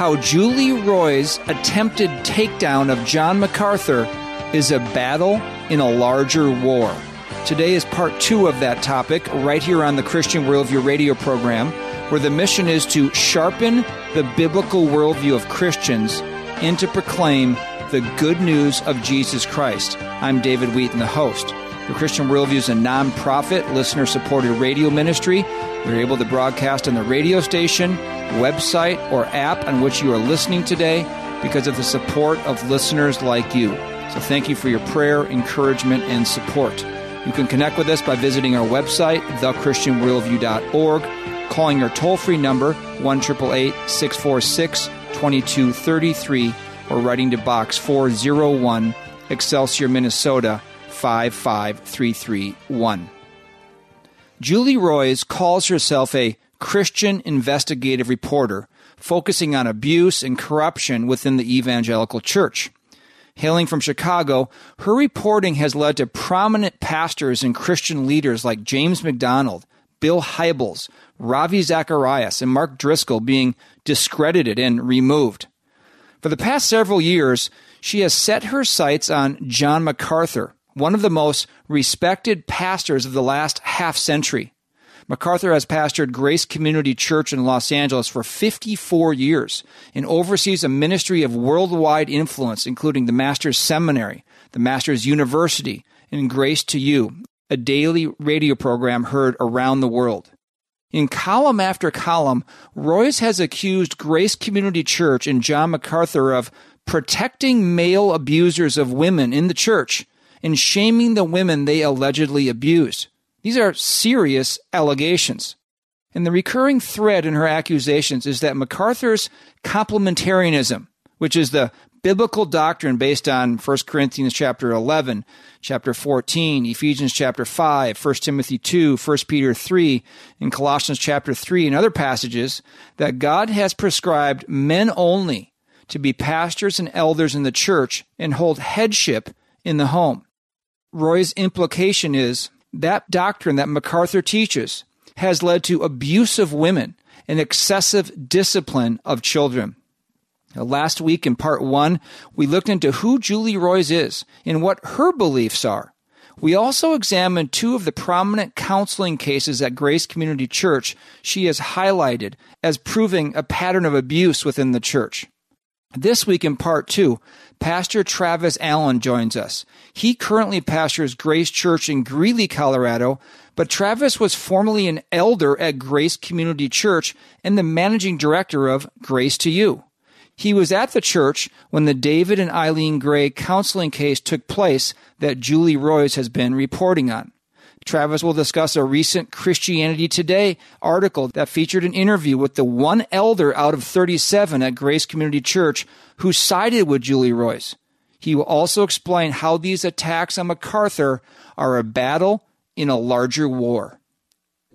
how Julie Roys' attempted takedown of John MacArthur is a battle in a larger war. Today is part two of that topic, right here on the Christian Worldview radio program, where the mission is to sharpen the biblical worldview of Christians and to proclaim the good news of Jesus Christ. I'm David Wheaton, the host. The Christian Worldview is a nonprofit, listener supported radio ministry. We're able to broadcast on the radio station, website, or app on which you are listening today because of the support of listeners like you. So thank you for your prayer, encouragement, and support. You can connect with us by visiting our website, thechristianworldview.org, calling our toll free number, 1 646 2233, or writing to Box 401, Excelsior, Minnesota 55331. Julie Roys calls herself a Christian investigative reporter, focusing on abuse and corruption within the evangelical church. Hailing from Chicago, her reporting has led to prominent pastors and Christian leaders like James MacDonald, Bill Hybels, Ravi Zacharias, and Mark Driscoll being discredited and removed. For the past several years, she has set her sights on John MacArthur, one of the most respected pastors of the last half century. MacArthur has pastored Grace Community Church in Los Angeles for 54 years and oversees a ministry of worldwide influence, including the Master's Seminary, the Master's University, and Grace to You, a daily radio program heard around the world. In column after column, Roys has accused Grace Community Church and John MacArthur of protecting male abusers of women in the church and shaming the women they allegedly abused. These are serious allegations. And the recurring thread in her accusations is that MacArthur's complementarianism, which is the biblical doctrine based on 1 Corinthians chapter 11, chapter 14, Ephesians chapter 5, 1 Timothy 2, 1 Peter 3, and Colossians chapter 3 and other passages that God has prescribed men only to be pastors and elders in the church and hold headship in the home. Roys' implication is that doctrine that MacArthur teaches has led to abuse of women and excessive discipline of children. Now, last week in part one, we looked into who Julie Roys is and what her beliefs are. We also examined two of the prominent counseling cases at Grace Community Church she has highlighted as proving a pattern of abuse within the church. This week in part two, Pastor Travis Allen joins us. He currently pastors Grace Church in Greeley, Colorado, but Travis was formerly an elder at Grace Community Church and the managing director of Grace to You. He was at the church when the David and Eileen Gray counseling case took place that Julie Roys has been reporting on. Travis will discuss a recent Christianity Today article that featured an interview with the one elder out of 37 at Grace Community Church who sided with Julie Roys. He will also explain how these attacks on MacArthur are a battle in a larger war.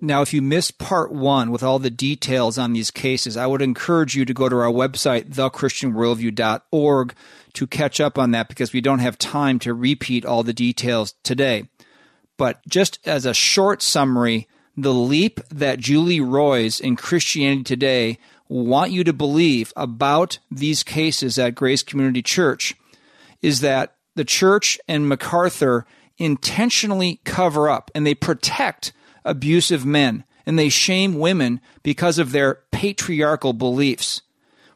Now, if you missed part one with all the details on these cases, I would encourage you to go to our website, thechristianworldview.org, to catch up on that because we don't have time to repeat all the details today. But just as a short summary, the leap that Julie Roys in Christianity Today want you to believe about these cases at Grace Community Church is that the church and MacArthur intentionally cover up and they protect abusive men and they shame women because of their patriarchal beliefs.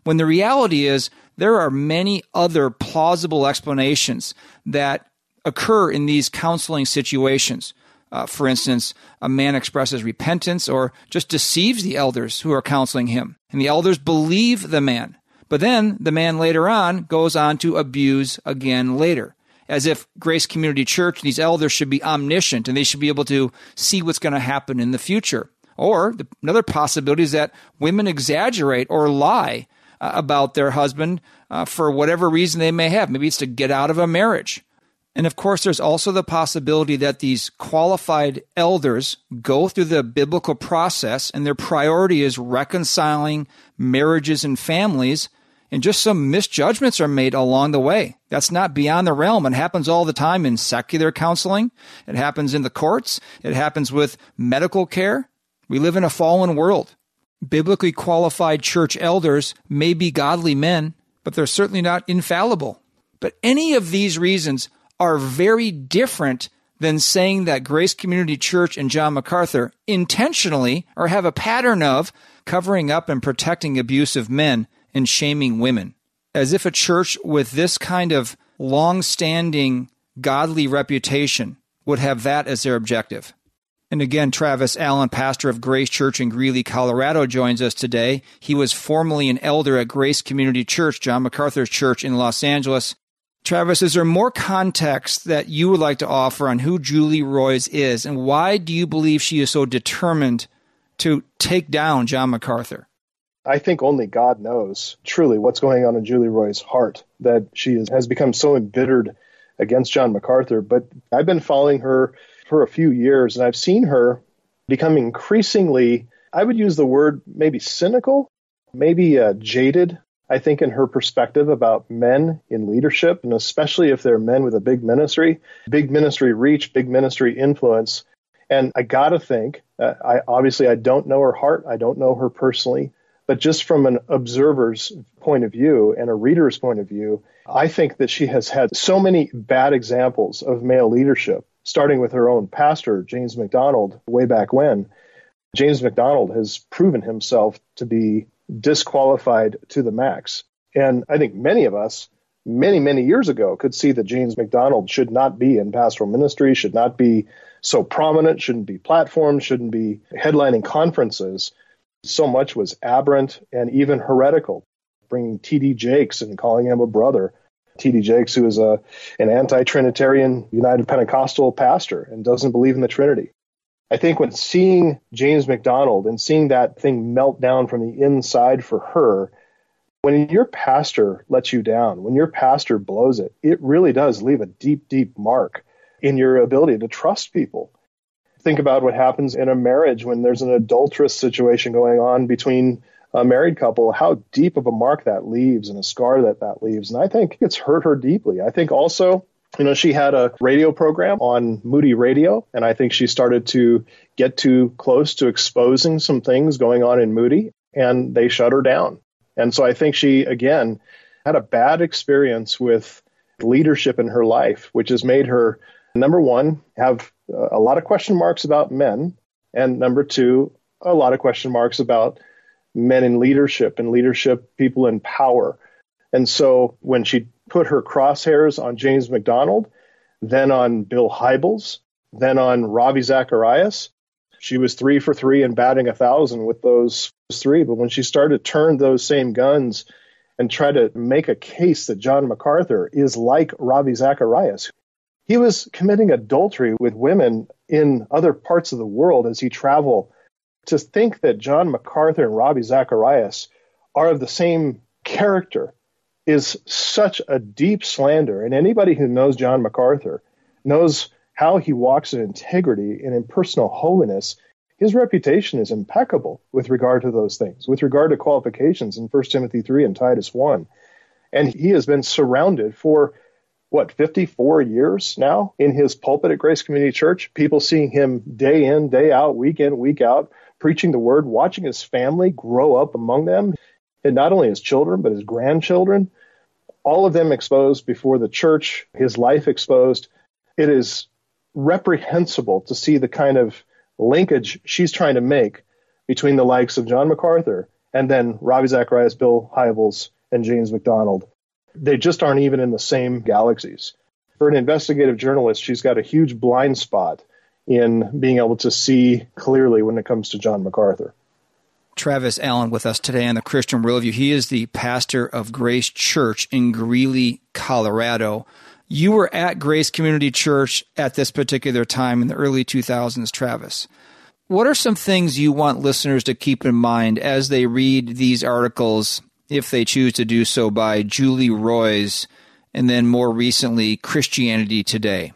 When the reality is, there are many other plausible explanations that occur in these counseling situations. Uh, for instance, a man expresses repentance or just deceives the elders who are counseling him, and the elders believe the man. But then the man later on goes on to abuse again later, as if Grace Community Church, these elders should be omniscient and they should be able to see what's going to happen in the future. Or the, another possibility is that women exaggerate or lie uh, about their husband uh, for whatever reason they may have. Maybe it's to get out of a marriage. And of course, there's also the possibility that these qualified elders go through the biblical process and their priority is reconciling marriages and families, and just some misjudgments are made along the way. That's not beyond the realm. It happens all the time in secular counseling, it happens in the courts, it happens with medical care. We live in a fallen world. Biblically qualified church elders may be godly men, but they're certainly not infallible. But any of these reasons are very different than saying that Grace Community Church and John MacArthur intentionally or have a pattern of covering up and protecting abusive men and shaming women. As if a church with this kind of long standing godly reputation would have that as their objective. And again, Travis Allen, pastor of Grace Church in Greeley, Colorado, joins us today. He was formerly an elder at Grace Community Church, John MacArthur's church in Los Angeles. Travis, is there more context that you would like to offer on who Julie Roys is and why do you believe she is so determined to take down John MacArthur? I think only God knows truly what's going on in Julie Roys' heart that she is, has become so embittered against John MacArthur. But I've been following her for a few years, and I've seen her become increasingly, I would use the word maybe cynical, maybe uh, jaded. I think in her perspective about men in leadership, and especially if they're men with a big ministry, big ministry reach, big ministry influence. And I got to think, uh, I obviously I don't know her heart, I don't know her personally, but just from an observer's point of view and a reader's point of view, I think that she has had so many bad examples of male leadership starting with her own pastor, James MacDonald, way back when. James MacDonald has proven himself to be disqualified to the max. And I think many of us, many, many years ago, could see that James MacDonald should not be in pastoral ministry, should not be so prominent, shouldn't be platformed, shouldn't be headlining conferences. So much was aberrant and even heretical, bringing T.D. Jakes and calling him a brother T.D. Jakes, who is a an anti-Trinitarian United Pentecostal pastor and doesn't believe in the Trinity. I think when seeing James MacDonald and seeing that thing melt down from the inside for her, when your pastor lets you down, when your pastor blows it, it really does leave a deep, deep mark in your ability to trust people. Think about what happens in a marriage when there's an adulterous situation going on between a married couple, how deep of a mark that leaves and a scar that that leaves. And I think it's hurt her deeply. I think also, you know, she had a radio program on Moody Radio, and I think she started to get too close to exposing some things going on in Moody, and they shut her down. And so I think she, again, had a bad experience with leadership in her life, which has made her, number one, have a lot of question marks about men, and number two, a lot of question marks about men in leadership and leadership people in power. And so when she put her crosshairs on James MacDonald, then on Bill Hybels, then on Ravi Zacharias, she was three for three and batting a thousand with those three. But when she started to turn those same guns and try to make a case that John MacArthur is like Ravi Zacharias, he was committing adultery with women in other parts of the world as he traveled to think that John MacArthur and Ravi Zacharias are of the same character is such a deep slander. And anybody who knows John MacArthur knows how he walks in integrity and in personal holiness. His reputation is impeccable with regard to those things, with regard to qualifications in 1 Timothy 3 and Titus 1. And he has been surrounded for what 54 years now in his pulpit at Grace Community Church, people seeing him day in, day out, week in, week out, preaching the word, watching his family grow up among them, and not only his children, but his grandchildren, all of them exposed before the church, his life exposed. It is reprehensible to see the kind of linkage she's trying to make between the likes of John MacArthur and then Ravi Zacharias, Bill Hybels, and James MacDonald. They just aren't even in the same galaxies. For an investigative journalist, she's got a huge blind spot in being able to see clearly when it comes to John MacArthur. Travis Allen with us today on the Christian Worldview. He is the pastor of Grace Church in Greeley, Colorado. You were at Grace Community Church at this particular time in the early 2000s, Travis. What are some things you want listeners to keep in mind as they read these articles, if they choose to do so, by Julie Roys and then more recently, Christianity Today?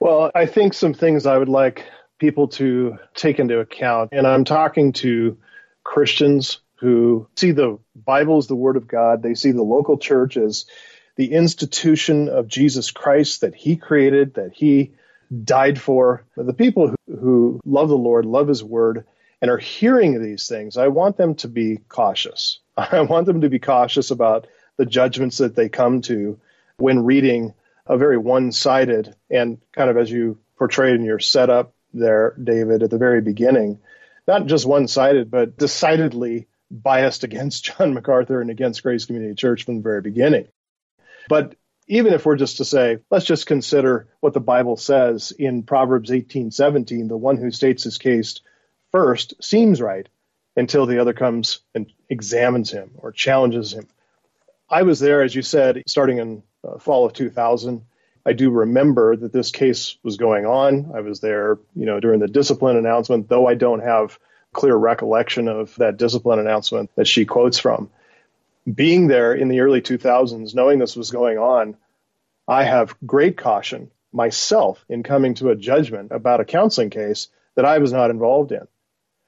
Well, I think some things I would like people to take into account, and I'm talking to Christians who see the Bible as the Word of God, they see the local church as the institution of Jesus Christ that He created, that He died for. The people who, who love the Lord, love His Word, and are hearing these things, I want them to be cautious. I want them to be cautious about the judgments that they come to when reading a very one sided and kind of as you portrayed in your setup there, David, at the very beginning, not just one sided, but decidedly biased against John MacArthur and against Grace Community Church from the very beginning. But even if we're just to say, let's just consider what the Bible says in Proverbs 18:17, the one who states his case first seems right until the other comes and examines him or challenges him. I was there, as you said, starting in uh, fall of 2000. I do remember that this case was going on. I was there, you know, during the discipline announcement, though I don't have clear recollection of that discipline announcement that she quotes from. Being there in the early 2000s, knowing this was going on, I have great caution myself in coming to a judgment about a counseling case that I was not involved in.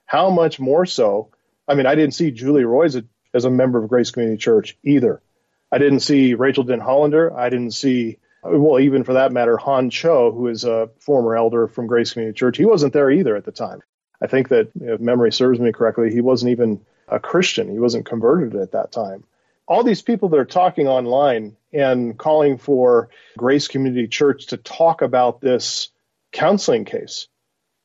How much more so? I mean, I didn't see Julie Roy as a, as a member of Grace Community Church either. I didn't see Rachael Denhollander. I didn't see, well, even for that matter, Hahn Cho, who is a former elder from Grace Community Church. He wasn't there either at the time. I think that, if memory serves me correctly, he wasn't even a Christian. He wasn't converted at that time. All these people that are talking online and calling for Grace Community Church to talk about this counseling case,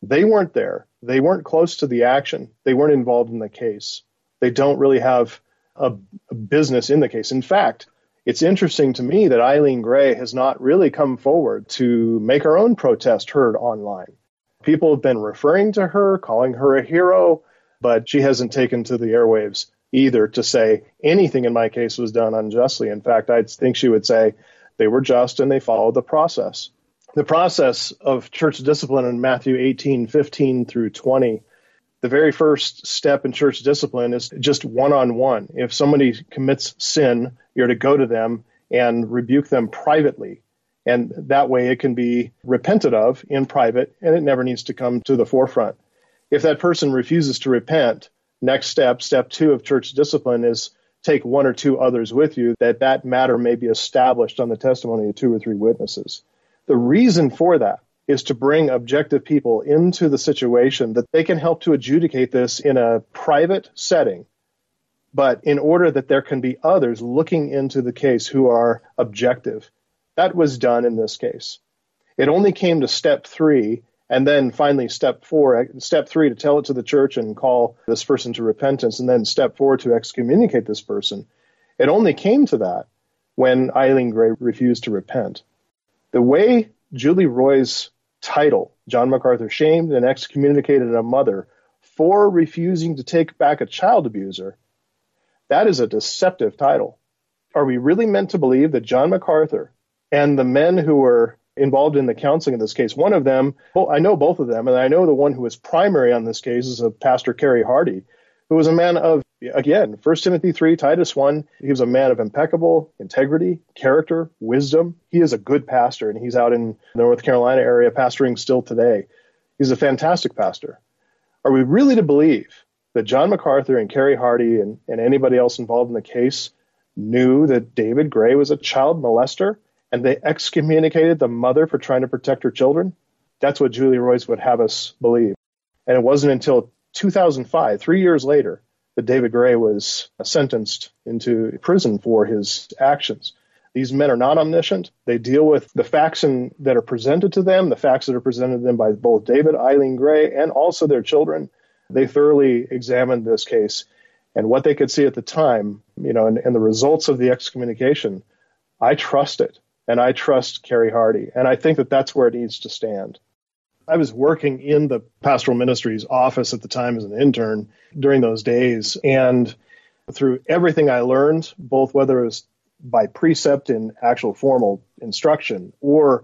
they weren't there. They weren't close to the action. They weren't involved in the case. They don't really have a, a business in the case. In fact, it's interesting to me that Eileen Gray has not really come forward to make her own protest heard online. People have been referring to her, calling her a hero, but she hasn't taken to the airwaves either to say anything in my case was done unjustly. In fact, I think she would say they were just and they followed the process. The process of church discipline in Matthew 18, 15 through 20 the very first step in church discipline is just one on one. If somebody commits sin, you're to go to them and rebuke them privately. And that way it can be repented of in private and it never needs to come to the forefront. If that person refuses to repent, next step, step two of church discipline is take one or two others with you that that matter may be established on the testimony of two or three witnesses. The reason for that is to bring objective people into the situation that they can help to adjudicate this in a private setting, but in order that there can be others looking into the case who are objective. That was done in this case. It only came to step three and then finally step four, step three to tell it to the church and call this person to repentance, and then step four to excommunicate this person. It only came to that when Eileen Gray refused to repent. The way Julie Roys' title, John MacArthur shamed and excommunicated a mother for refusing to take back a child abuser, that is a deceptive title. Are we really meant to believe that John MacArthur and the men who were involved in the counseling in this case, one of them, well, I know both of them, and I know the one who was primary on this case is a Pastor Kerry Hardy, who was a man of, again, 1 Timothy 3, Titus 1. He was a man of impeccable integrity, character, wisdom. He is a good pastor, and he's out in the North Carolina area pastoring still today. He's a fantastic pastor. Are we really to believe that John MacArthur and Kerry Hardy and, and anybody else involved in the case knew that David Gray was a child molester and they excommunicated the mother for trying to protect her children? That's what Julie Roys would have us believe. And it wasn't until 2005, three years later, that David Gray was sentenced into prison for his actions. These men are not omniscient. They deal with the facts in, that are presented to them, the facts that are presented to them by both David, Eileen Gray, and also their children. They thoroughly examined this case and what they could see at the time, you know, and, and the results of the excommunication. I trust it, and I trust Kerry Hardy, and I think that that's where it needs to stand. I was working in the pastoral ministries office at the time as an intern during those days. And through everything I learned, both whether it was by precept in actual formal instruction or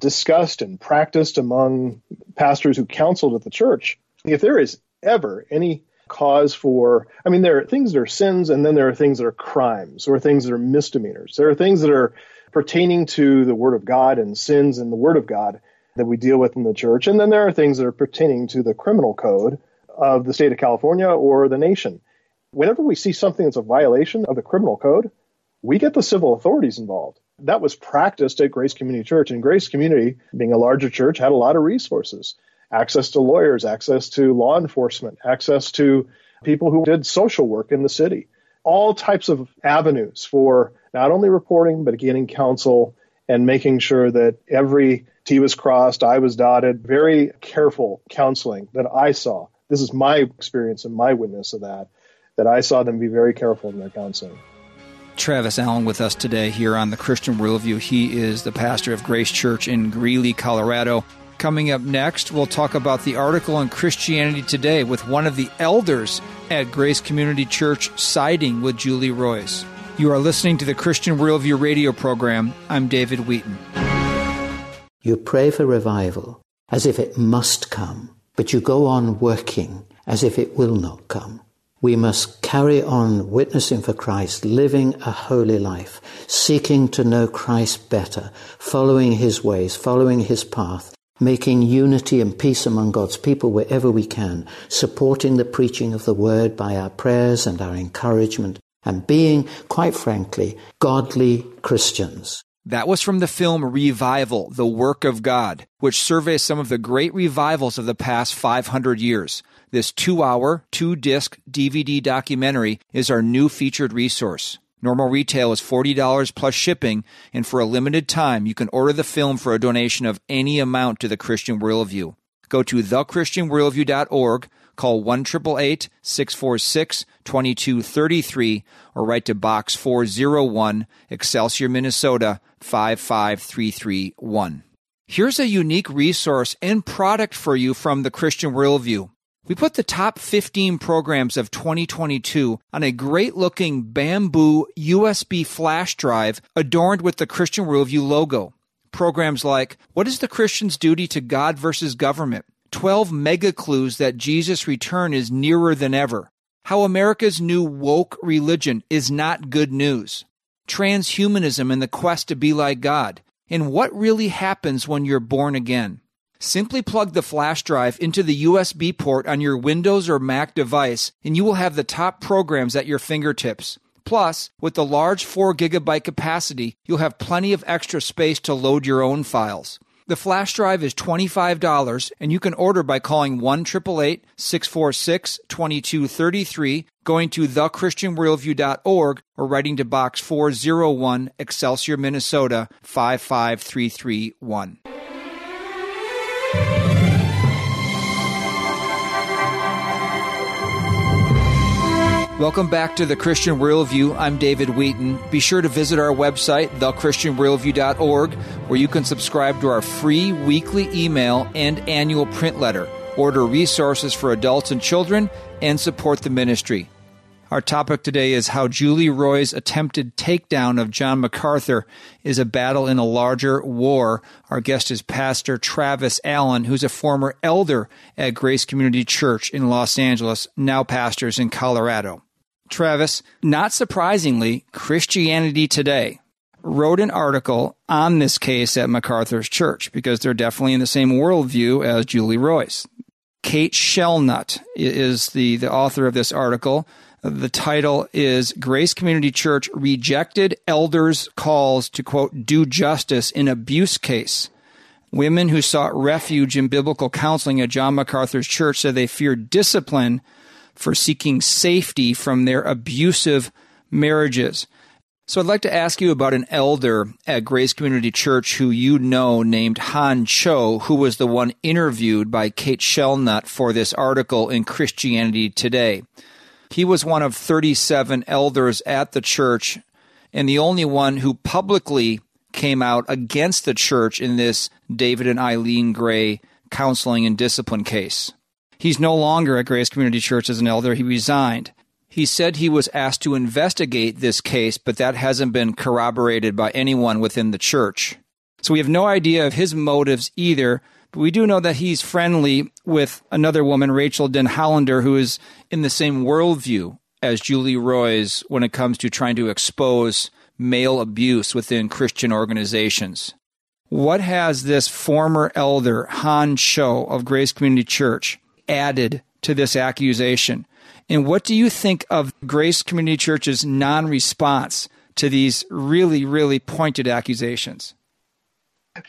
discussed and practiced among pastors who counseled at the church, if there is ever any cause for, I mean, there are things that are sins and then there are things that are crimes or things that are misdemeanors. There are things that are pertaining to the Word of God and sins in the Word of God that we deal with in the church. And then there are things that are pertaining to the criminal code of the state of California or the nation. Whenever we see something that's a violation of the criminal code, we get the civil authorities involved. That was practiced at Grace Community Church, and Grace Community, being a larger church, had a lot of resources. access to lawyers, access to law enforcement, access to people who did social work in the city. All types of avenues for not only reporting, but getting counsel and making sure that every T was crossed, I was dotted. Very careful counseling that I saw. This is my experience and my witness of that, that I saw them be very careful in their counseling. Travis Allen with us today here on the Christian Worldview. He is the pastor of Grace Church in Greeley, Colorado. Coming up next, we'll talk about the article in Christianity Today with one of the elders at Grace Community Church siding with Julie Roys. You are listening to the Christian Worldview radio program. I'm David Wheaton. You pray for revival as if it must come, but you go on working as if it will not come. We must carry on witnessing for Christ, living a holy life, seeking to know Christ better, following his ways, following his path, making unity and peace among God's people wherever we can, supporting the preaching of the word by our prayers and our encouragement, and being, quite frankly, godly Christians. That was from the film Revival, The Work of God, which surveys some of the great revivals of the past 500 years. This two hour, two disc DVD documentary is our new featured resource. Normal retail is $40 plus shipping, and for a limited time, you can order the film for a donation of any amount to the Christian Worldview. Go to thechristianworldview.org, call 1 646 2233, or write to Box 401, Excelsior, Minnesota 55331. Here's a unique resource and product for you from the Christian Worldview. We put the top 15 programs of 2022 on a great looking bamboo USB flash drive adorned with the Christian Worldview logo. Programs like What is the Christian's Duty to God versus Government? 12 mega clues that Jesus' return is nearer than ever. How America's new woke religion is not good news. Transhumanism and the quest to be like God. And what really happens when you're born again. Simply plug the flash drive into the USB port on your Windows or Mac device, and you will have the top programs at your fingertips. Plus, with the large 4 gigabyte capacity, you'll have plenty of extra space to load your own files. The flash drive is $25 and you can order by calling 1 646 2233, going to thechristianworldview.org, or writing to Box 401, Excelsior, Minnesota 55331. Welcome back to the Christian Worldview. I'm David Wheaton. Be sure to visit our website, thechristianworldview.org, where you can subscribe to our free weekly email and annual print letter, order resources for adults and children, and support the ministry. Our topic today is how Julie Roys' attempted takedown of John MacArthur is a battle in a larger war. Our guest is Pastor Travis Allen, who's a former elder at Grace Community Church in Los Angeles, now pastors in Colorado. Travis, not surprisingly, Christianity Today wrote an article on this case at MacArthur's church because they're definitely in the same worldview as Julie Roys. Kate Shellnutt is the, the author of this article. The title is Grace Community Church Rejected Elders Calls to, quote, do justice in abuse case. Women who sought refuge in biblical counseling at John MacArthur's church said they feared discipline for seeking safety from their abusive marriages. So I'd like to ask you about an elder at Grace Community Church who you know named Hahn Cho, who was the one interviewed by Kate Shellnutt for this article in Christianity Today. He was one of 37 elders at the church and the only one who publicly came out against the church in this David and Eileen Gray counseling and discipline case. He's no longer at Grace Community Church as an elder. He resigned. He said he was asked to investigate this case, but that hasn't been corroborated by anyone within the church. So we have no idea of his motives either, but we do know that he's friendly with another woman, Rachael Denhollander, who is in the same worldview as Julie Roys when it comes to trying to expose male abuse within Christian organizations. What has this former elder, Hahn Cho of Grace Community Church, added to this accusation? And what do you think of Grace Community Church's non response to these really, really pointed accusations?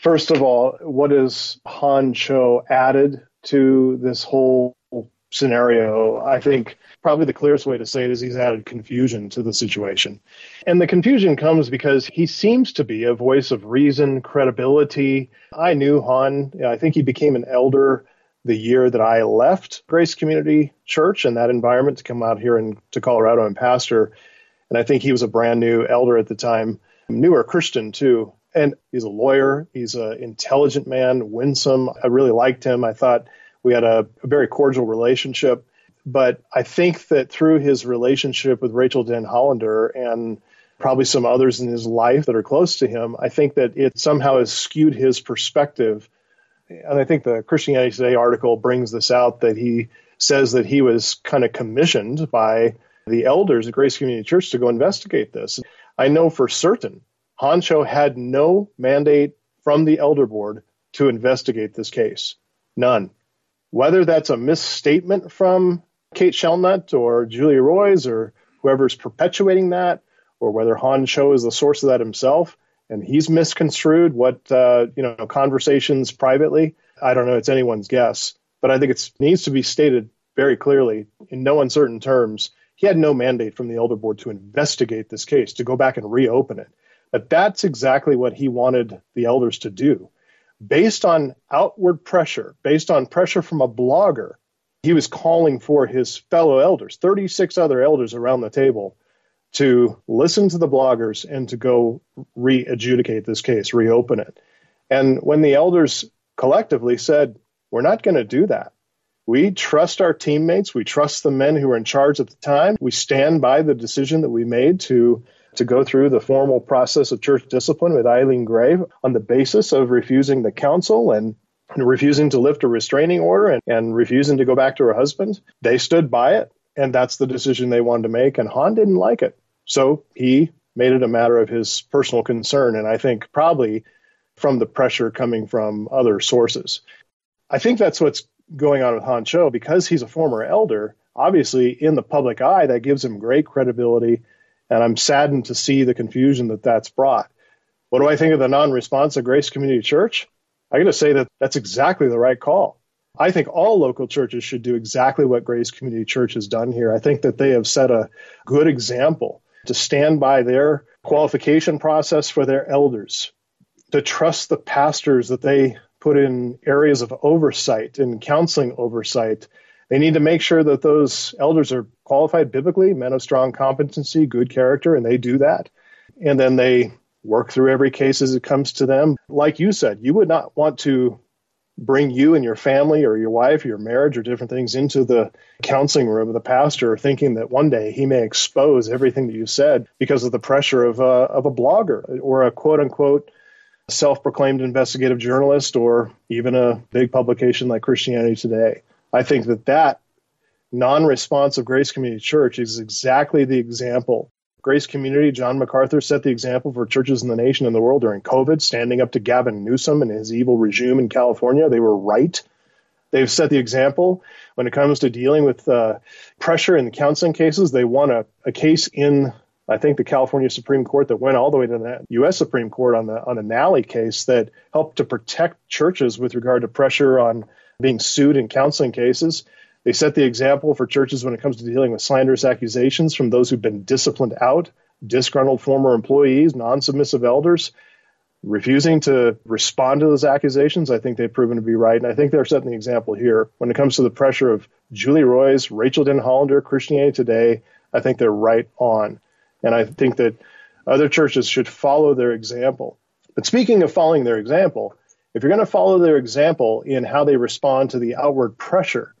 First of all, what has Hahn Cho added to this whole scenario, I think probably the clearest way to say it is he's added confusion to the situation. And the confusion comes because he seems to be a voice of reason, credibility. I knew Hahn. I think he became an elder the year that I left Grace Community Church and that environment to come out here in, to Colorado and pastor. And I think he was a brand new elder at the time, newer Christian too. And he's a lawyer. He's an intelligent man, winsome. I really liked him. I thought we had a, a very cordial relationship. But I think that through his relationship with Rachael Denhollander and probably some others in his life that are close to him, I think that it somehow has skewed his perspective. And I think the Christianity Today article brings this out that he says that he was kind of commissioned by the elders at Grace Community Church to go investigate this. I know for certain Hahn Cho had no mandate from the elder board to investigate this case. None. Whether that's a misstatement from Kate Shellnutt or Julia Roys or whoever's perpetuating that, or whether Hahn Cho is the source of that himself and he's misconstrued what uh, you know conversations privately. I don't know. It's anyone's guess, but I think it needs to be stated very clearly in no uncertain terms. He had no mandate from the elder board to investigate this case, to go back and reopen it. But that's exactly what he wanted the elders to do based on outward pressure, based on pressure from a blogger, he was calling for his fellow elders, 36 other elders around the table, to listen to the bloggers and to go re adjudicate this case, reopen it. And when the elders collectively said, We're not going to do that. We trust our teammates. We trust the men who were in charge at the time. We stand by the decision that we made to to go through the formal process of church discipline with Eileen Gray on the basis of refusing the counsel and refusing to lift a restraining order and, and refusing to go back to her husband. They stood by it, and that's the decision they wanted to make. And Hahn didn't like it. So he made it a matter of his personal concern, and I think probably from the pressure coming from other sources. I think that's what's going on with Hahn Cho because he's a former elder. Obviously, in the public eye, that gives him great credibility and I'm saddened to see the confusion that that's brought. What do I think of the non response of Grace Community Church? I got to say that that's exactly the right call. I think all local churches should do exactly what Grace Community Church has done here. I think that they have set a good example to stand by their qualification process for their elders, to trust the pastors that they put in areas of oversight and counseling oversight they need to make sure that those elders are qualified biblically, men of strong competency, good character, and they do that. And then they work through every case as it comes to them. Like you said, you would not want to bring you and your family or your wife or your marriage or different things into the counseling room of the pastor thinking that one day he may expose everything that you said because of the pressure of a, of a blogger or a quote unquote self proclaimed investigative journalist or even a big publication like Christianity Today. I think that that non-response of Grace Community Church is exactly the example. Grace Community, John MacArthur set the example for churches in the nation and the world during COVID, standing up to Gavin Newsom and his evil regime in California. They were right. They've set the example when it comes to dealing with uh, pressure in the counseling cases. They won a, a case in, I think, the California Supreme Court that went all the way to the U.S. Supreme Court on the on the Nally case that helped to protect churches with regard to pressure on being sued in counseling cases. They set the example for churches when it comes to dealing with slanderous accusations from those who've been disciplined out, disgruntled former employees, non submissive elders, refusing to respond to those accusations. I think they've proven to be right. And I think they're setting the example here. When it comes to the pressure of Julie Roys, Rachael Denhollander, Christianity Today, I think they're right on. And I think that other churches should follow their example. But speaking of following their example, if you're going to follow their example in how they respond to the outward pressure,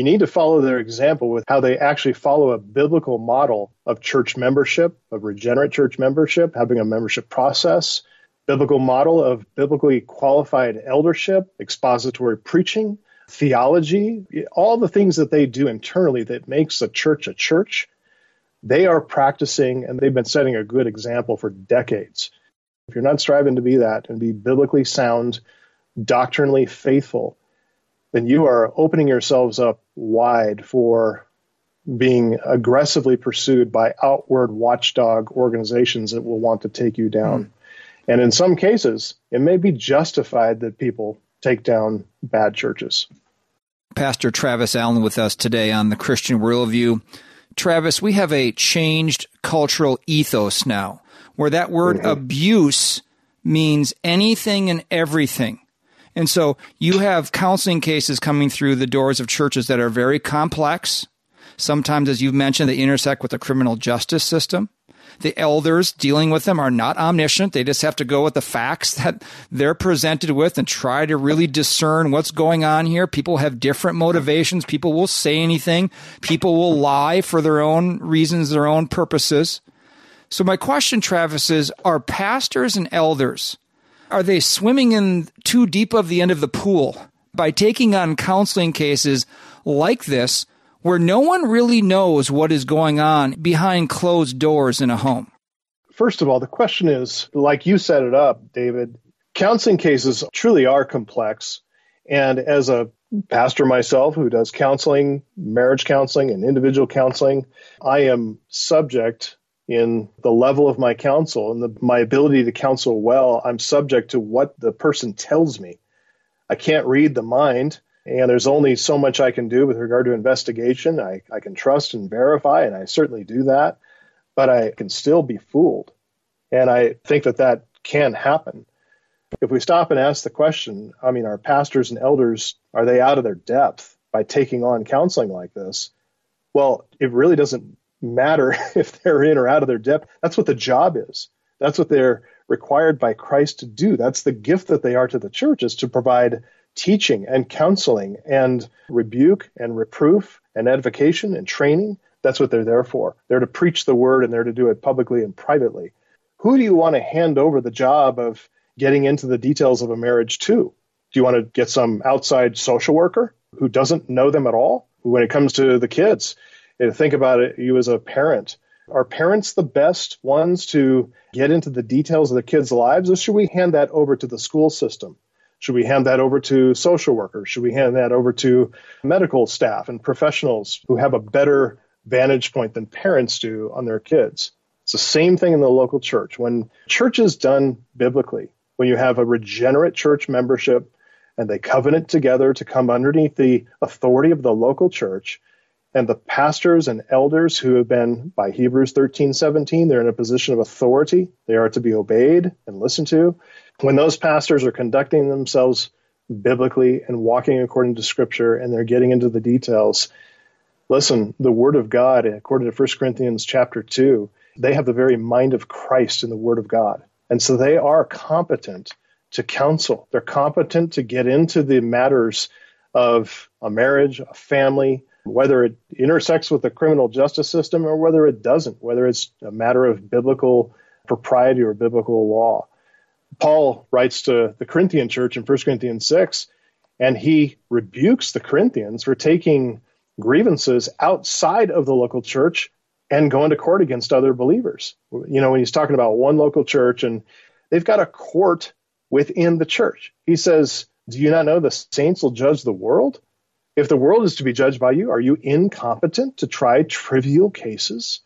you need to follow their example with how they actually follow a biblical model of church membership, of regenerate church membership, having a membership process, biblical model of biblically qualified eldership, expository preaching, theology, all the things that they do internally that makes a church a church. They are practicing and they've been setting a good example for decades. If you're not striving to be that and be biblically sound, doctrinally faithful, then you are opening yourselves up wide for being aggressively pursued by outward watchdog organizations that will want to take you down. Mm. And in some cases, it may be justified that people take down bad churches. Pastor Travis Allen with us today on the Christian Worldview. Travis, we have a changed cultural ethos now where that word mm-hmm. abuse means anything and everything. And so you have counseling cases coming through the doors of churches that are very complex. Sometimes, as you've mentioned, they intersect with the criminal justice system. The elders dealing with them are not omniscient. They just have to go with the facts that they're presented with and try to really discern what's going on here. People have different motivations. People will say anything. People will lie for their own reasons, their own purposes. So my question, Travis, is are pastors and elders are they swimming in too deep of the end of the pool by taking on counseling cases like this where no one really knows what is going on behind closed doors in a home? First of all, the question is like you set it up, David, counseling cases truly are complex. And as a pastor myself who does counseling, marriage counseling, and individual counseling, I am subject in the level of my counsel and the, my ability to counsel well, I'm subject to what the person tells me. I can't read the mind, and there's only so much I can do with regard to investigation. I, I can trust and verify, and I certainly do that, but I can still be fooled. And I think that that can happen. If we stop and ask the question, I mean, are pastors and elders, are they out of their depth by taking on counseling like this? Well, it really doesn't matter if they're in or out of their depth. That's what the job is. That's what they're required by Christ to do. That's the gift that they are to the church is to provide teaching and counseling and rebuke and reproof and edification and training. That's what they're there for. They're to preach the word and they're to do it publicly and privately. Who do you want to hand over the job of getting into the details of a marriage to? Do you want to get some outside social worker who doesn't know them at all? When it comes to the kids, think about it, you as a parent. Are parents the best ones to get into the details of the kids' lives, or should we hand that over to the school system? Should we hand that over to social workers? Should we hand that over to medical staff and professionals who have a better vantage point than parents do on their kids? It's the same thing in the local church. When church is done biblically, when you have a regenerate church membership and they covenant together to come underneath the authority of the local church, and the pastors and elders who have been by hebrews 13 17 they're in a position of authority. They are to be obeyed and listened to. When those pastors are conducting themselves biblically and walking according to scripture and they're getting into the details listen the word of god according to 1 corinthians chapter 2 they have the very mind of christ in the word of god. And so they are competent to counsel. They're competent to get into the matters of a marriage a family whether it intersects with the criminal justice system or whether it doesn't, whether it's a matter of biblical propriety or biblical law. Paul writes to the Corinthian church in 1 Corinthians 6, and he rebukes the Corinthians for taking grievances outside of the local church and going to court against other believers. You know, when he's talking about one local church and they've got a court within the church, he says, Do you not know the saints will judge the world? If the world is to be judged by you, are you incompetent to try trivial cases?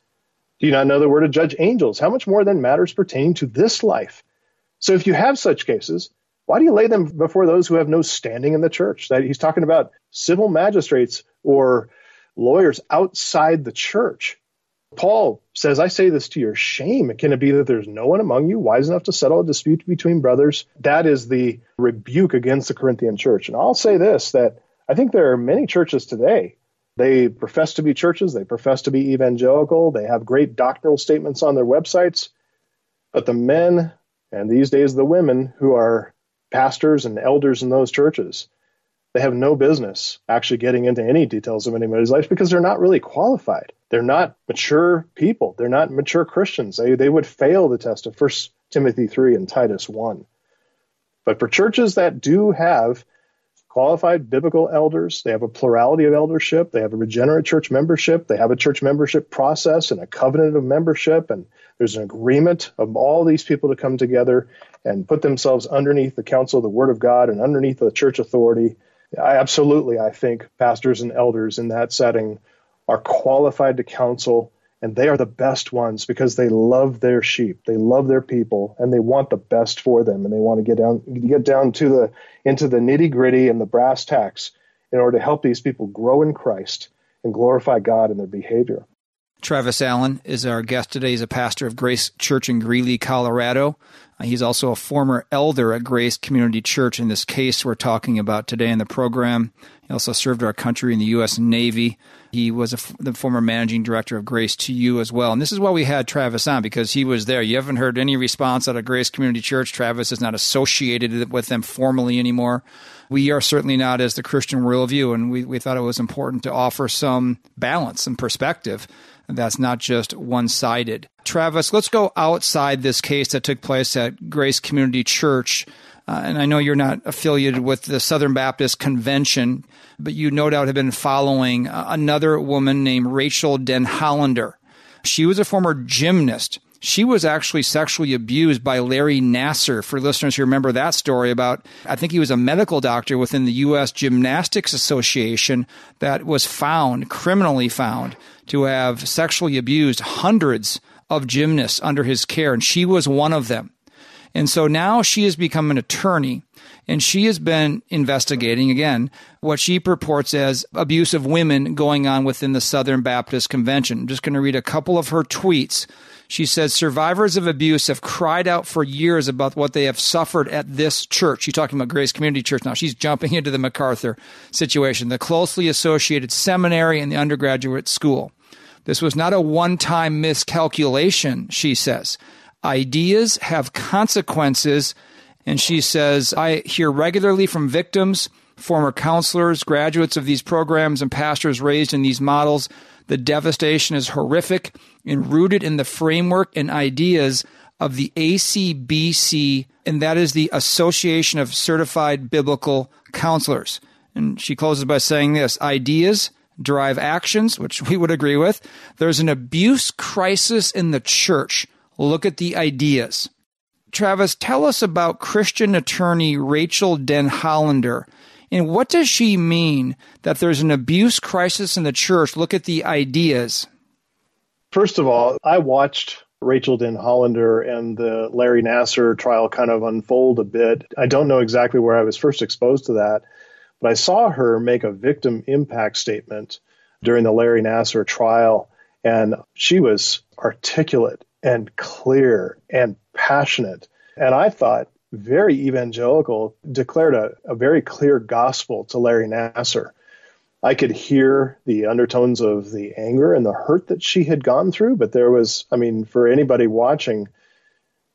Do you not know the word to judge angels? How much more than matters pertaining to this life? So if you have such cases, why do you lay them before those who have no standing in the church? That he's talking about civil magistrates or lawyers outside the church. Paul says, I say this to your shame. Can it be that there's no one among you wise enough to settle a dispute between brothers? That is the rebuke against the Corinthian church. And I'll say this that I think there are many churches today. They profess to be churches, they profess to be evangelical, they have great doctrinal statements on their websites. But the men, and these days the women, who are pastors and elders in those churches, they have no business actually getting into any details of anybody's life because they're not really qualified. They're not mature people. They're not mature Christians. They, they would fail the test of 1 Timothy 3 and Titus 1. But for churches that do have qualified biblical elders. They have a plurality of eldership. They have a regenerate church membership. They have a church membership process and a covenant of membership. And there's an agreement of all these people to come together and put themselves underneath the counsel of the Word of God and underneath the church authority. I absolutely, I think pastors and elders in that setting are qualified to counsel and they are the best ones because they love their sheep they love their people and they want the best for them and they want to get down get down to the into the nitty gritty and the brass tacks in order to help these people grow in Christ and glorify God in their behavior. Travis Allen is our guest today. He's a pastor of Grace Church in Greeley, Colorado. Uh, he's also a former elder at Grace Community Church in this case we're talking about today in the program. He also served our country in the U.S. Navy. He was the former managing director of Grace to You as well. And this is why we had Travis on because he was there. You haven't heard any response out of Grace Community Church. Travis is not associated with them formally anymore. We are certainly not as the Christian worldview, and we, we thought it was important to offer some balance and perspective that's not just one sided. Travis, let's go outside this case that took place at Grace Community Church. Uh, and I know you're not affiliated with the Southern Baptist Convention, but you no doubt have been following uh, another woman named Rachael Denhollander. She was a former gymnast she was actually sexually abused by Larry Nassar. For listeners who remember that story about, I think he was a medical doctor within the U.S. Gymnastics Association that was found, criminally found, to have sexually abused hundreds of gymnasts under his care, and she was one of them. And so now she has become an attorney and she has been investigating again what she purports as abuse of women going on within the Southern Baptist Convention. I'm just going to read a couple of her tweets she says survivors of abuse have cried out for years about what they have suffered at this church. She's talking about Grace Community Church now. She's jumping into the MacArthur situation, the closely associated seminary and the undergraduate school. This was not a one time miscalculation, she says. Ideas have consequences. And she says, I hear regularly from victims, former counselors, graduates of these programs, and pastors raised in these models the devastation is horrific and rooted in the framework and ideas of the ACBC, and that is the Association of Certified Biblical Counselors. And she closes by saying this ideas drive actions, which we would agree with. There's an abuse crisis in the church. Look at the ideas. Travis, tell us about Christian attorney Rachael Denhollander. and what does she mean that there's an abuse crisis in the church? Look at the ideas. First of all, I watched Rachael Denhollander and the Larry Nassar trial kind of unfold a bit. I don't know exactly where I was first exposed to that, but I saw her make a victim impact statement during the Larry Nassar trial, and she was articulate and clear and passionate. And I thought, very evangelical, declared a, a very clear gospel to Larry Nassar. I could hear the undertones of the anger and the hurt that she had gone through, but there was, I mean, for anybody watching,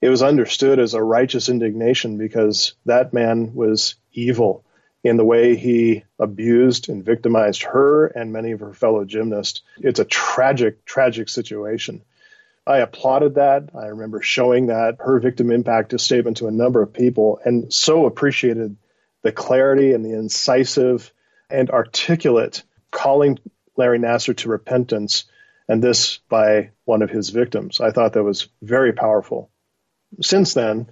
it was understood as a righteous indignation because that man was evil in the way he abused and victimized her and many of her fellow gymnasts. It's a tragic, tragic situation. I applauded that. I remember showing that her victim impact statement to a number of people and so appreciated the clarity and the incisive and articulate calling Larry Nassar to repentance, and this by one of his victims. I thought that was very powerful. Since then,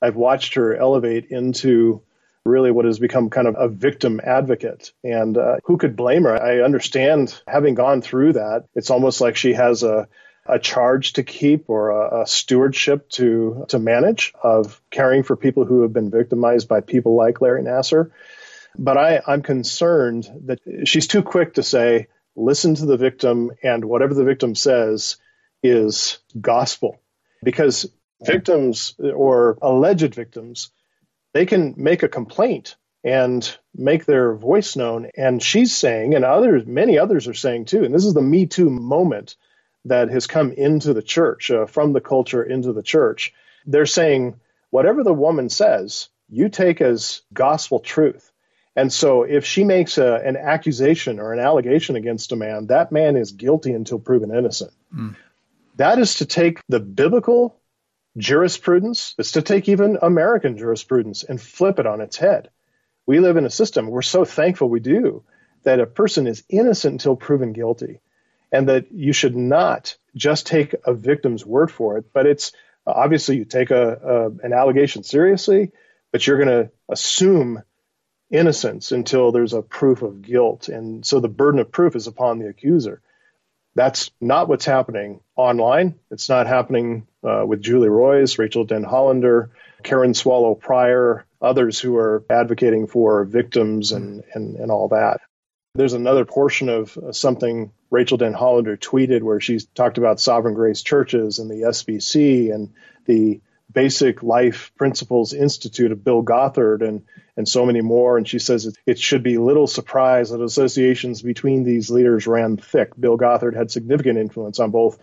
I've watched her elevate into really what has become kind of a victim advocate. And uh, who could blame her? I understand having gone through that. It's almost like she has a a charge to keep or a, a, stewardship to to manage of caring for people who have been victimized by people like Larry Nassar. But I, I'm concerned that she's too quick to say, listen to the victim, and whatever the victim says is gospel. Because victims or alleged victims, they can make a complaint and make their voice known. And she's saying, and others, many others are saying too, and this is the Me Too moment that has come into the church, uh, from the culture into the church. They're saying, whatever the woman says, you take as gospel truth. And so if she makes a, an accusation or an allegation against a man, that man is guilty until proven innocent. Mm. That is to take the biblical jurisprudence, is to take even American jurisprudence and flip it on its head. We live in a system, we're so thankful we do, that a person is innocent until proven guilty and that you should not just take a victim's word for it. But it's obviously you take a, a an allegation seriously, but you're going to assume innocence until there's a proof of guilt, and so the burden of proof is upon the accuser. That's not what's happening online. It's not happening uh, with Julie Roys, Rachael Denhollander, Karen Swallow Prior, others who are advocating for victims and, and, and all that. There's another portion of something Rachael Denhollander tweeted where she talked about Sovereign Grace churches and the SBC and the Basic Life Principles Institute of Bill Gothard and and so many more. And she says it, it should be little surprise that associations between these leaders ran thick. Bill Gothard had significant influence on both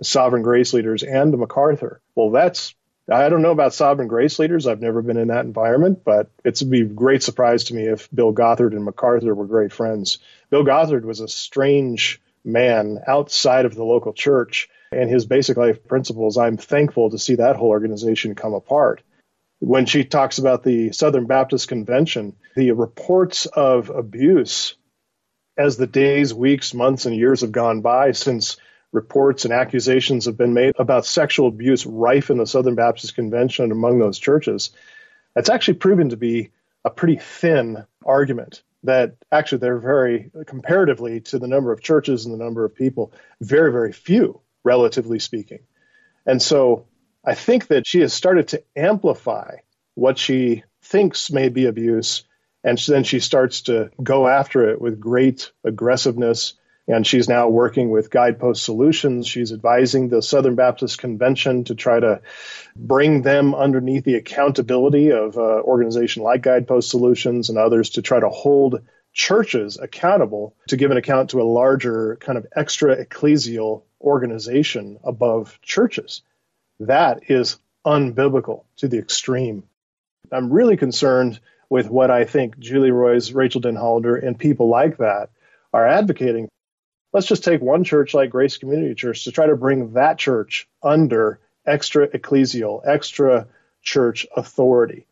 Sovereign Grace leaders and MacArthur. Well, that's I don't know about sovereign grace leaders. I've never been in that environment, but it's be a great surprise to me if Bill Gothard and MacArthur were great friends. Bill Gothard was a strange man outside of the local church and his basic life principles. I'm thankful to see that whole organization come apart. When she talks about the Southern Baptist Convention, the reports of abuse as the days, weeks, months, and years have gone by since reports and accusations have been made about sexual abuse rife in the Southern Baptist Convention and among those churches, that's actually proven to be a pretty thin argument. That actually they're very, comparatively to the number of churches and the number of people, very, very few, relatively speaking. And so I think that she has started to amplify what she thinks may be abuse, and then she starts to go after it with great aggressiveness and she's now working with Guidepost Solutions. She's advising the Southern Baptist Convention to try to bring them underneath the accountability of an organization like Guidepost Solutions and others to try to hold churches accountable to give an account to a larger kind of extra ecclesial organization above churches. That is unbiblical to the extreme. I'm really concerned with what I think Julie Roys, Rachael Denhollander, and people like that are advocating let's just take one church like Grace Community Church to try to bring that church under extra ecclesial, extra church authority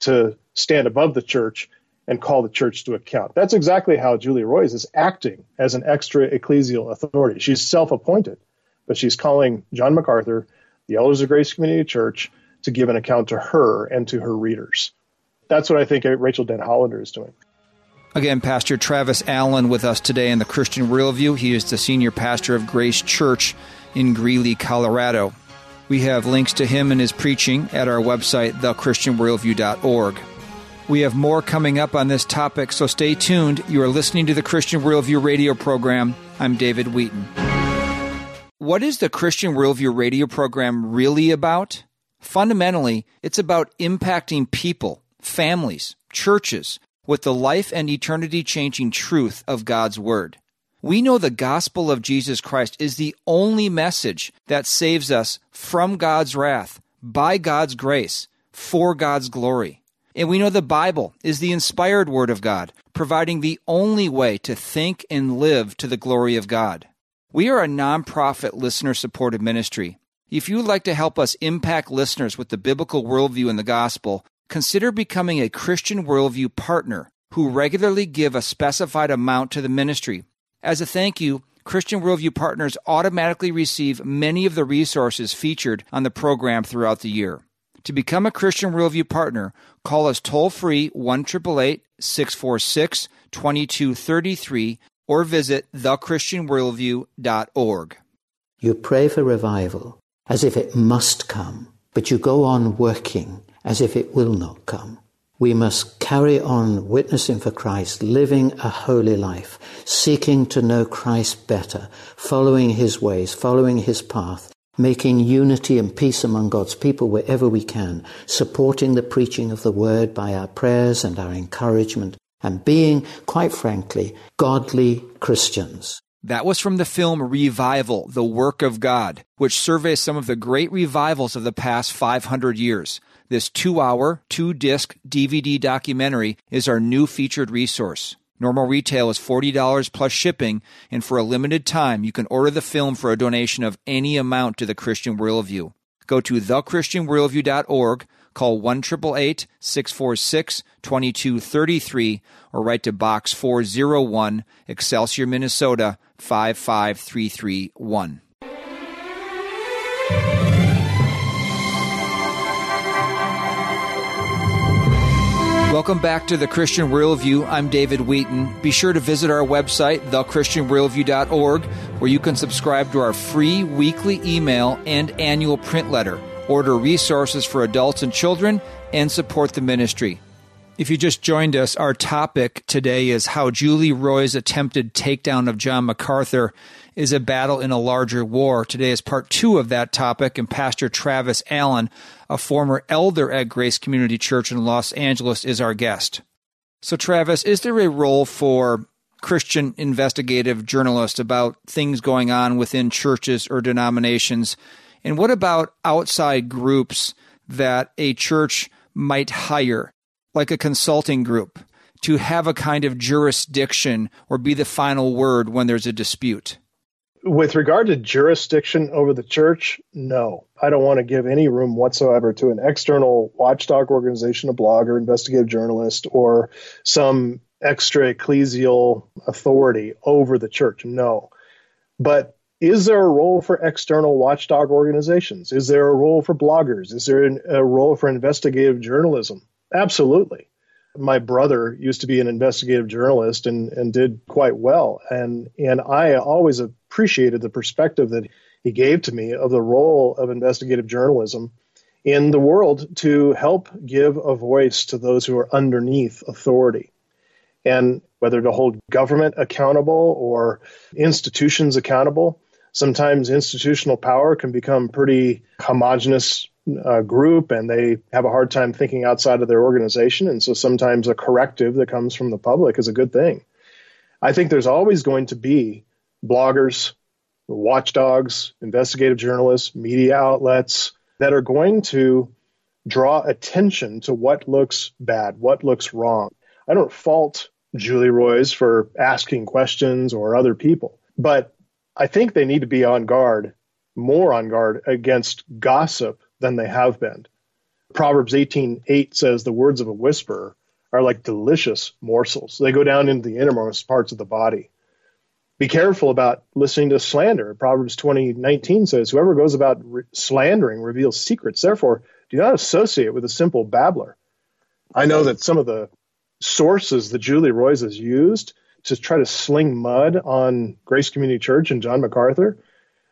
to stand above the church and call the church to account. That's exactly how Julie Roys is acting as an extra ecclesial authority. She's self appointed, but she's calling John MacArthur, the elders of Grace Community Church, to give an account to her and to her readers. That's what I think Rachael Denhollander is doing. Again, Pastor Travis Allen with us today in the Christian Worldview. He is the senior pastor of Grace Church in Greeley, Colorado. We have links to him and his preaching at our website, thechristianworldview.org. We have more coming up on this topic, so stay tuned. You are listening to the Christian Worldview radio program. I'm David Wheaton. What is the Christian Worldview radio program really about? Fundamentally, it's about impacting people, families, churches, with the life and eternity changing truth of God's Word. We know the gospel of Jesus Christ is the only message that saves us from God's wrath, by God's grace, for God's glory. And we know the Bible is the inspired Word of God, providing the only way to think and live to the glory of God. We are a nonprofit listener supported ministry. If you would like to help us impact listeners with the biblical worldview and the gospel, consider becoming a Christian Worldview partner who regularly give a specified amount to the ministry. As a thank you, Christian Worldview partners automatically receive many of the resources featured on the program throughout the year. To become a Christian Worldview partner, call us toll free 1 646 2233 or visit thechristianworldview.org. You pray for revival as if it must come, but you go on working as if it will not come. We must carry on witnessing for Christ, living a holy life, seeking to know Christ better, following his ways, following his path, making unity and peace among God's people wherever we can, supporting the preaching of the word by our prayers and our encouragement, and being, quite frankly, godly Christians. That was from the film Revival, The Work of God, which surveys some of the great revivals of the past 500 years. This two hour, two disc DVD documentary is our new featured resource. Normal retail is $40 plus shipping, and for a limited time, you can order the film for a donation of any amount to the Christian Worldview. Go to thechristianworldview.org, call 1 646 2233, or write to Box 401, Excelsior, Minnesota 55331. Welcome back to the Christian Worldview. I'm David Wheaton. Be sure to visit our website, thechristianworldview.org, where you can subscribe to our free weekly email and annual print letter. order resources for adults and children, and support the ministry. If you just joined us, our topic today is how Julie Roys' attempted takedown of John MacArthur is a battle in a larger war. Today is part two of that topic, and Pastor Travis Allen, a former elder at Grace Community Church in Los Angeles, is our guest. So, Travis, is there a role for Christian investigative journalists about things going on within churches or denominations? And what about outside groups that a church might hire, like a consulting group, to have a kind of jurisdiction or be the final word when there's a dispute? With regard to jurisdiction over the church, no. I don't want to give any room whatsoever to an external watchdog organization, a blogger, investigative journalist, or some extra ecclesial authority over the church. No. But is there a role for external watchdog organizations? Is there a role for bloggers? Is there a role for investigative journalism? Absolutely. My brother used to be an investigative journalist and, and did quite well. And, and I always appreciated the perspective that he gave to me of the role of investigative journalism in the world to help give a voice to those who are underneath authority and whether to hold government accountable or institutions accountable. Sometimes institutional power can become pretty homogenous uh, group and they have a hard time thinking outside of their organization. And so sometimes a corrective that comes from the public is a good thing. I think there's always going to be bloggers, watchdogs, investigative journalists, media outlets that are going to draw attention to what looks bad, what looks wrong. I don't fault Julie Roys for asking questions or other people. But I think they need to be on guard, more on guard against gossip than they have been. Proverbs 18:8 says the words of a whisperer are like delicious morsels. They go down into the innermost parts of the body. Be careful about listening to slander. Proverbs 20:19 says whoever goes about re- slandering reveals secrets. Therefore, do not associate with a simple babbler. I know that some of the sources that Julie Roys has used to try to sling mud on Grace Community Church and John MacArthur,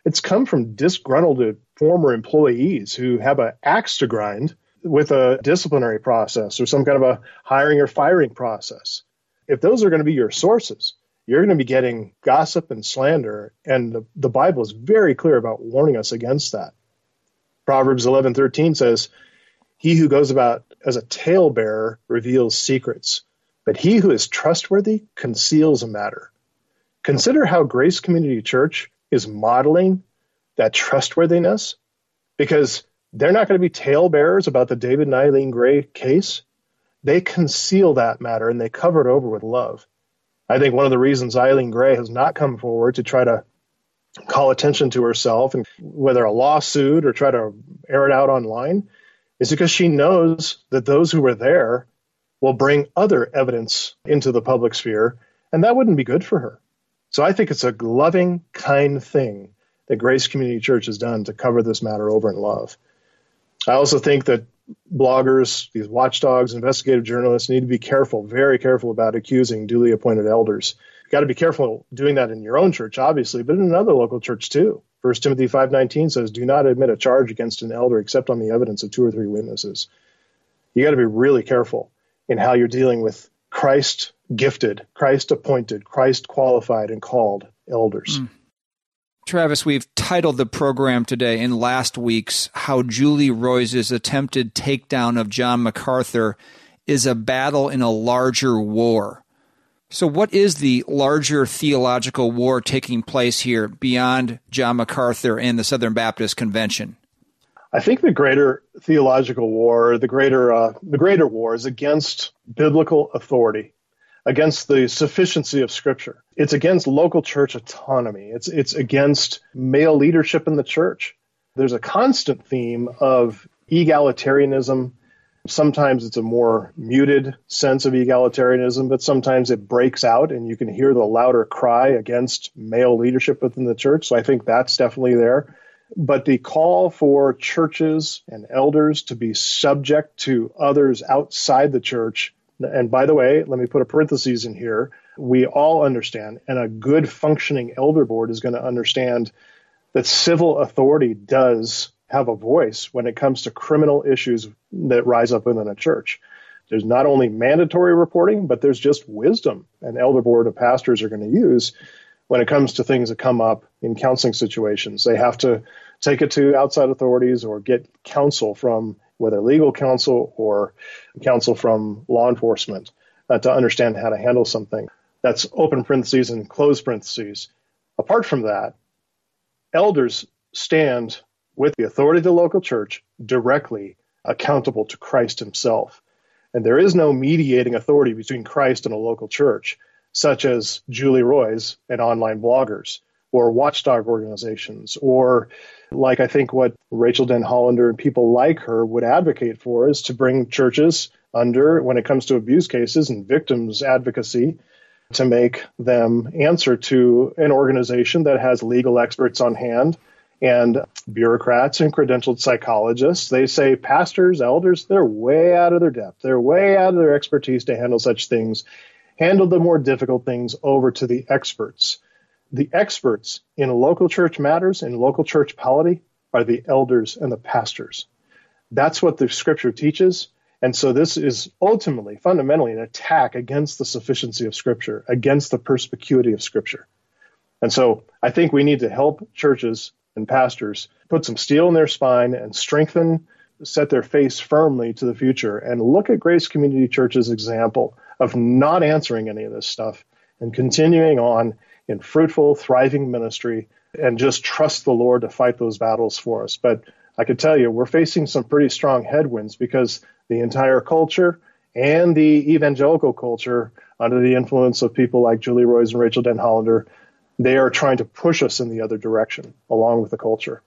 it's come from disgruntled former employees who have an axe to grind with a disciplinary process or some kind of a hiring or firing process. If those are going to be your sources, you're going to be getting gossip and slander, and the, the Bible is very clear about warning us against that. Proverbs 11:13 says, "He who goes about as a talebearer reveals secrets, but he who is trustworthy conceals a matter. Consider how Grace Community Church is modeling that trustworthiness because they're not going to be talebearers about the David and Eileen Gray case. They conceal that matter and they cover it over with love. I think one of the reasons Eileen Gray has not come forward to try to call attention to herself and whether a lawsuit or try to air it out online is because she knows that those who were there will bring other evidence into the public sphere, and that wouldn't be good for her. So I think it's a loving, kind thing that Grace Community Church has done to cover this matter over in love. I also think that bloggers, these watchdogs, investigative journalists need to be careful, very careful about accusing duly appointed elders. You've got to be careful doing that in your own church, obviously, but in another local church too. First Timothy 5:19 says, "Do not admit a charge against an elder except on the evidence of two or three witnesses." You got to be really careful in how you're dealing with Christ gifted, Christ appointed, Christ qualified and called elders. Mm. Travis, we've titled the program today in last week's How Julie Roys's attempted takedown of John MacArthur is a battle in a larger war. So, what is the larger theological war taking place here beyond John MacArthur and the Southern Baptist Convention? I think the greater theological war, the greater uh, the greater war, is against biblical authority, against the sufficiency of Scripture. It's against local church autonomy. It's it's against male leadership in the church. There's a constant theme of egalitarianism Sometimes it's a more muted sense of egalitarianism, but sometimes it breaks out and you can hear the louder cry against male leadership within the church. So I think that's definitely there. But the call for churches and elders to be subject to others outside the church, and by the way, let me put a parenthesis in here. We all understand, and a good functioning elder board is going to understand that civil authority does have a voice when it comes to criminal issues that rise up within a church. There's not only mandatory reporting, but there's just wisdom an elder board of pastors are going to use when it comes to things that come up in counseling situations. They have to take it to outside authorities or get counsel from whether legal counsel or counsel from law enforcement uh, to understand how to handle something. That's open parentheses and close parentheses. Apart from that, elders stand with the authority of the local church directly accountable to Christ himself. And there is no mediating authority between Christ and a local church, such as Julie Roys and online bloggers or watchdog organizations, or like I think what Rachael Denhollander and people like her would advocate for is to bring churches under, when it comes to abuse cases and victims advocacy, to make them answer to an organization that has legal experts on hand and bureaucrats and credentialed psychologists. They say pastors, elders, they're way out of their depth. They're way out of their expertise to handle such things. Handle the more difficult things over to the experts. The experts in local church matters, in local church polity, are the elders and the pastors. That's what the scripture teaches. And so this is ultimately, fundamentally, an attack against the sufficiency of Scripture, against the perspicuity of Scripture. And so I think we need to help churches and pastors put some steel in their spine and strengthen, set their face firmly to the future, and look at Grace Community Church's example of not answering any of this stuff and continuing on in fruitful, thriving ministry and just trust the Lord to fight those battles for us. But I can tell you, we're facing some pretty strong headwinds because the entire culture and the evangelical culture, under the influence of people like Julie Roys and Rachael Denhollander, they are trying to push us in the other direction along with the culture.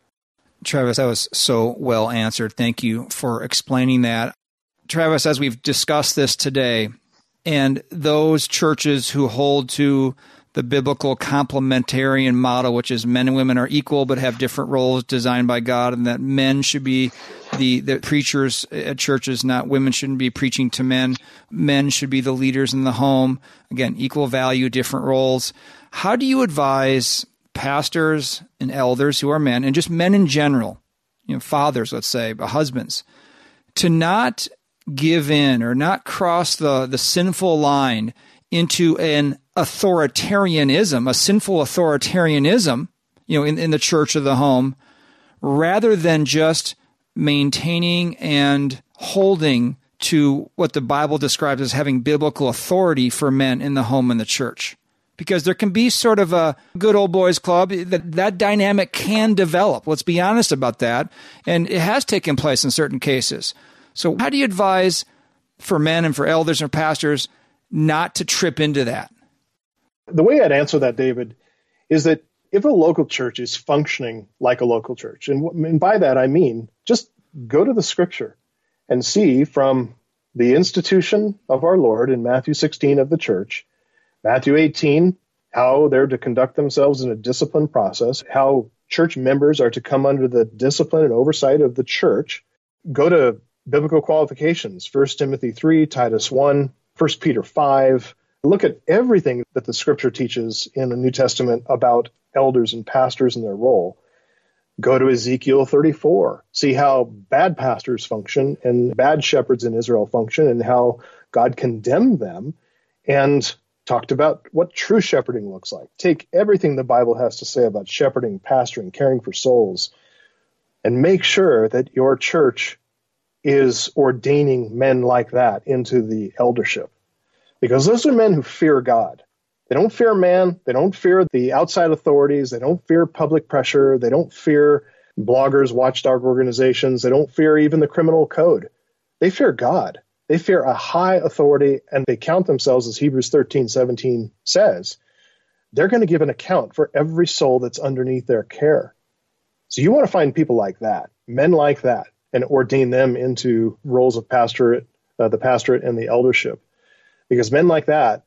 Travis, that was so well answered. Thank you for explaining that. Travis, as we've discussed this today, and those churches who hold to the biblical complementarian model, which is men and women are equal but have different roles designed by God, and that men should be the, the preachers at churches, not women shouldn't be preaching to men. Men should be the leaders in the home. Again, equal value, different roles. How do you advise pastors and elders who are men, and just men in general, you know, fathers, let's say, but husbands, to not give in or not cross the, the sinful line into an authoritarianism, a sinful authoritarianism, you know, in, in the church of the home, rather than just maintaining and holding to what the Bible describes as having biblical authority for men in the home and the church. Because there can be sort of a good old boys club that that dynamic can develop. Let's be honest about that. And it has taken place in certain cases. So how do you advise for men and for elders and pastors not to trip into that? The way I'd answer that, David, is that if a local church is functioning like a local church, and, and by that I mean just go to the scripture and see from the institution of our Lord in Matthew 16 of the church, Matthew 18, how they're to conduct themselves in a disciplined process, how church members are to come under the discipline and oversight of the church. Go to biblical qualifications, 1 Timothy 3, Titus 1, 1 Peter 5. Look at everything that the scripture teaches in the New Testament about elders and pastors and their role. Go to Ezekiel 34. See how bad pastors function and bad shepherds in Israel function and how God condemned them and talked about what true shepherding looks like. Take everything the Bible has to say about shepherding, pastoring, caring for souls, and make sure that your church is ordaining men like that into the eldership. Because those are men who fear God. They don't fear man. They don't fear the outside authorities. They don't fear public pressure. They don't fear bloggers, watchdog organizations. They don't fear even the criminal code. They fear God. They fear a high authority and they count themselves, as Hebrews 13, 17 says, they're going to give an account for every soul that's underneath their care. So you want to find people like that, men like that, and ordain them into roles of pastorate, uh, the pastorate and the eldership. Because men like that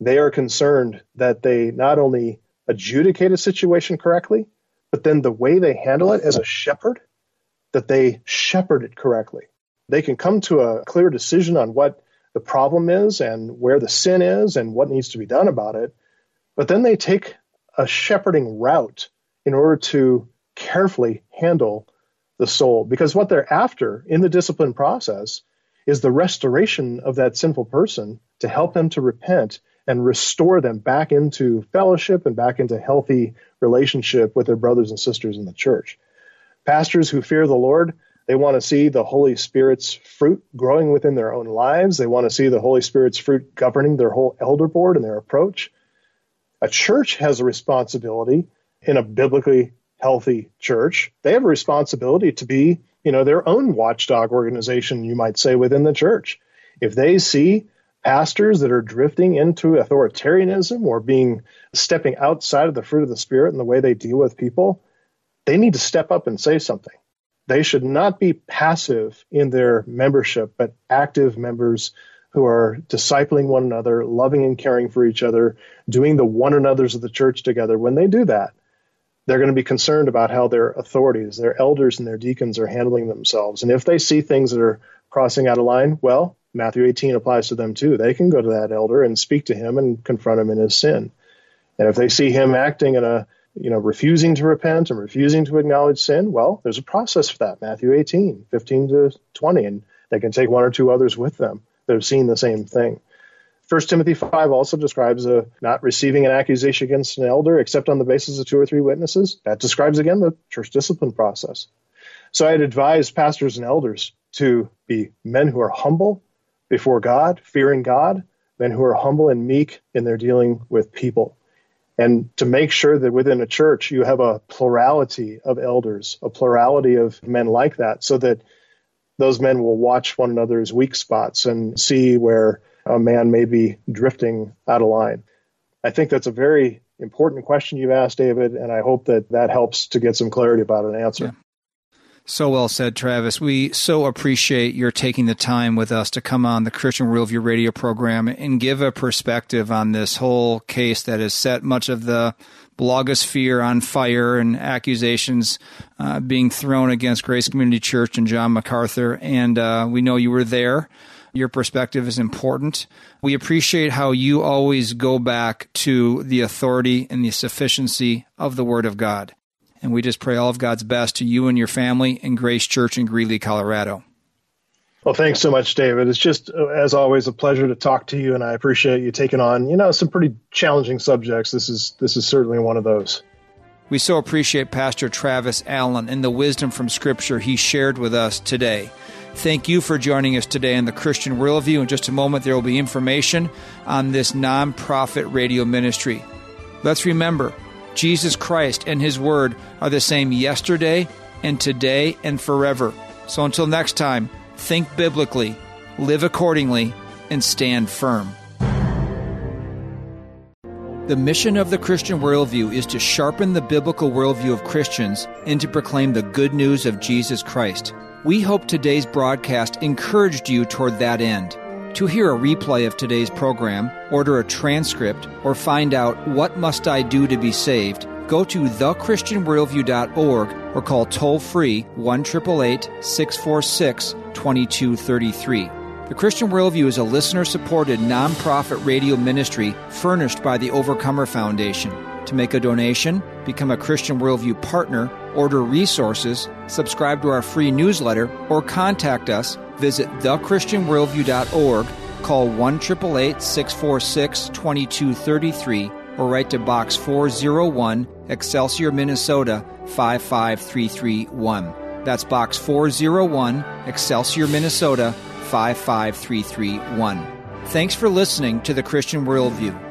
they are concerned that they not only adjudicate a situation correctly, but then the way they handle it as a shepherd, that they shepherd it correctly. They can come to a clear decision on what the problem is and where the sin is and what needs to be done about it, but then they take a shepherding route in order to carefully handle the soul because what they're after in the discipline process is the restoration of that sinful person to help them to repent and restore them back into fellowship and back into healthy relationship with their brothers and sisters in the church. Pastors who fear the Lord, they want to see the Holy Spirit's fruit growing within their own lives. They want to see the Holy Spirit's fruit governing their whole elder board and their approach. A church has a responsibility in a biblically healthy church. They have a responsibility to be, you know, their own watchdog organization, you might say, within the church. If they see pastors that are drifting into authoritarianism or being stepping outside of the fruit of the spirit and the way they deal with people, they need to step up and say something. They should not be passive in their membership, but active members who are discipling one another, loving and caring for each other, doing the one another's of the church together. When they do that, they're going to be concerned about how their authorities, their elders and their deacons are handling themselves. And if they see things that are crossing out of line, well, Matthew 18 applies to them too. They can go to that elder and speak to him and confront him in his sin. And if they see him acting in a, you know, refusing to repent and refusing to acknowledge sin, well, there's a process for that. Matthew 18, 15 to 20, and they can take one or two others with them that have seen the same thing. 1 Timothy 5 also describes a, not receiving an accusation against an elder except on the basis of two or three witnesses. That describes, again, the church discipline process. So I'd advise pastors and elders to be men who are humble before God, fearing God, men who are humble and meek in their dealing with people. And to make sure that within a church you have a plurality of elders, a plurality of men like that, so that those men will watch one another's weak spots and see where a man may be drifting out of line. I think that's a very important question you've asked, David, and I hope that that helps to get some clarity about an answer. Yeah. So well said, Travis. We so appreciate your taking the time with us to come on the Christian Worldview radio program and give a perspective on this whole case that has set much of the blogosphere on fire and accusations uh, being thrown against Grace Community Church and John MacArthur. And uh, we know you were there. Your perspective is important. We appreciate how you always go back to the authority and the sufficiency of the Word of God. And we just pray all of God's best to you and your family and Grace Church in Greeley, Colorado. Well, thanks so much, David. It's just, uh, as always, a pleasure to talk to you, and I appreciate you taking on, you know, some pretty challenging subjects. This is this is certainly one of those. We so appreciate Pastor Travis Allen and the wisdom from Scripture he shared with us today. Thank you for joining us today on the Christian Worldview. In just a moment, there will be information on this nonprofit radio ministry. Let's remember Jesus Christ and His Word are the same yesterday and today and forever. So until next time, think biblically, live accordingly, and stand firm. The mission of the Christian worldview is to sharpen the biblical worldview of Christians and to proclaim the good news of Jesus Christ. We hope today's broadcast encouraged you toward that end. To hear a replay of today's program, order a transcript, or find out what must I do to be saved, go to thechristianworldview.org or call toll free 1 646 2233. The Christian Worldview is a listener supported nonprofit radio ministry furnished by the Overcomer Foundation. To make a donation, become a Christian Worldview partner, order resources, subscribe to our free newsletter, or contact us Visit thechristianworldview.org, call 1 646 2233, or write to Box 401, Excelsior, Minnesota 55331. That's Box 401, Excelsior, Minnesota 55331. Thanks for listening to the Christian Worldview.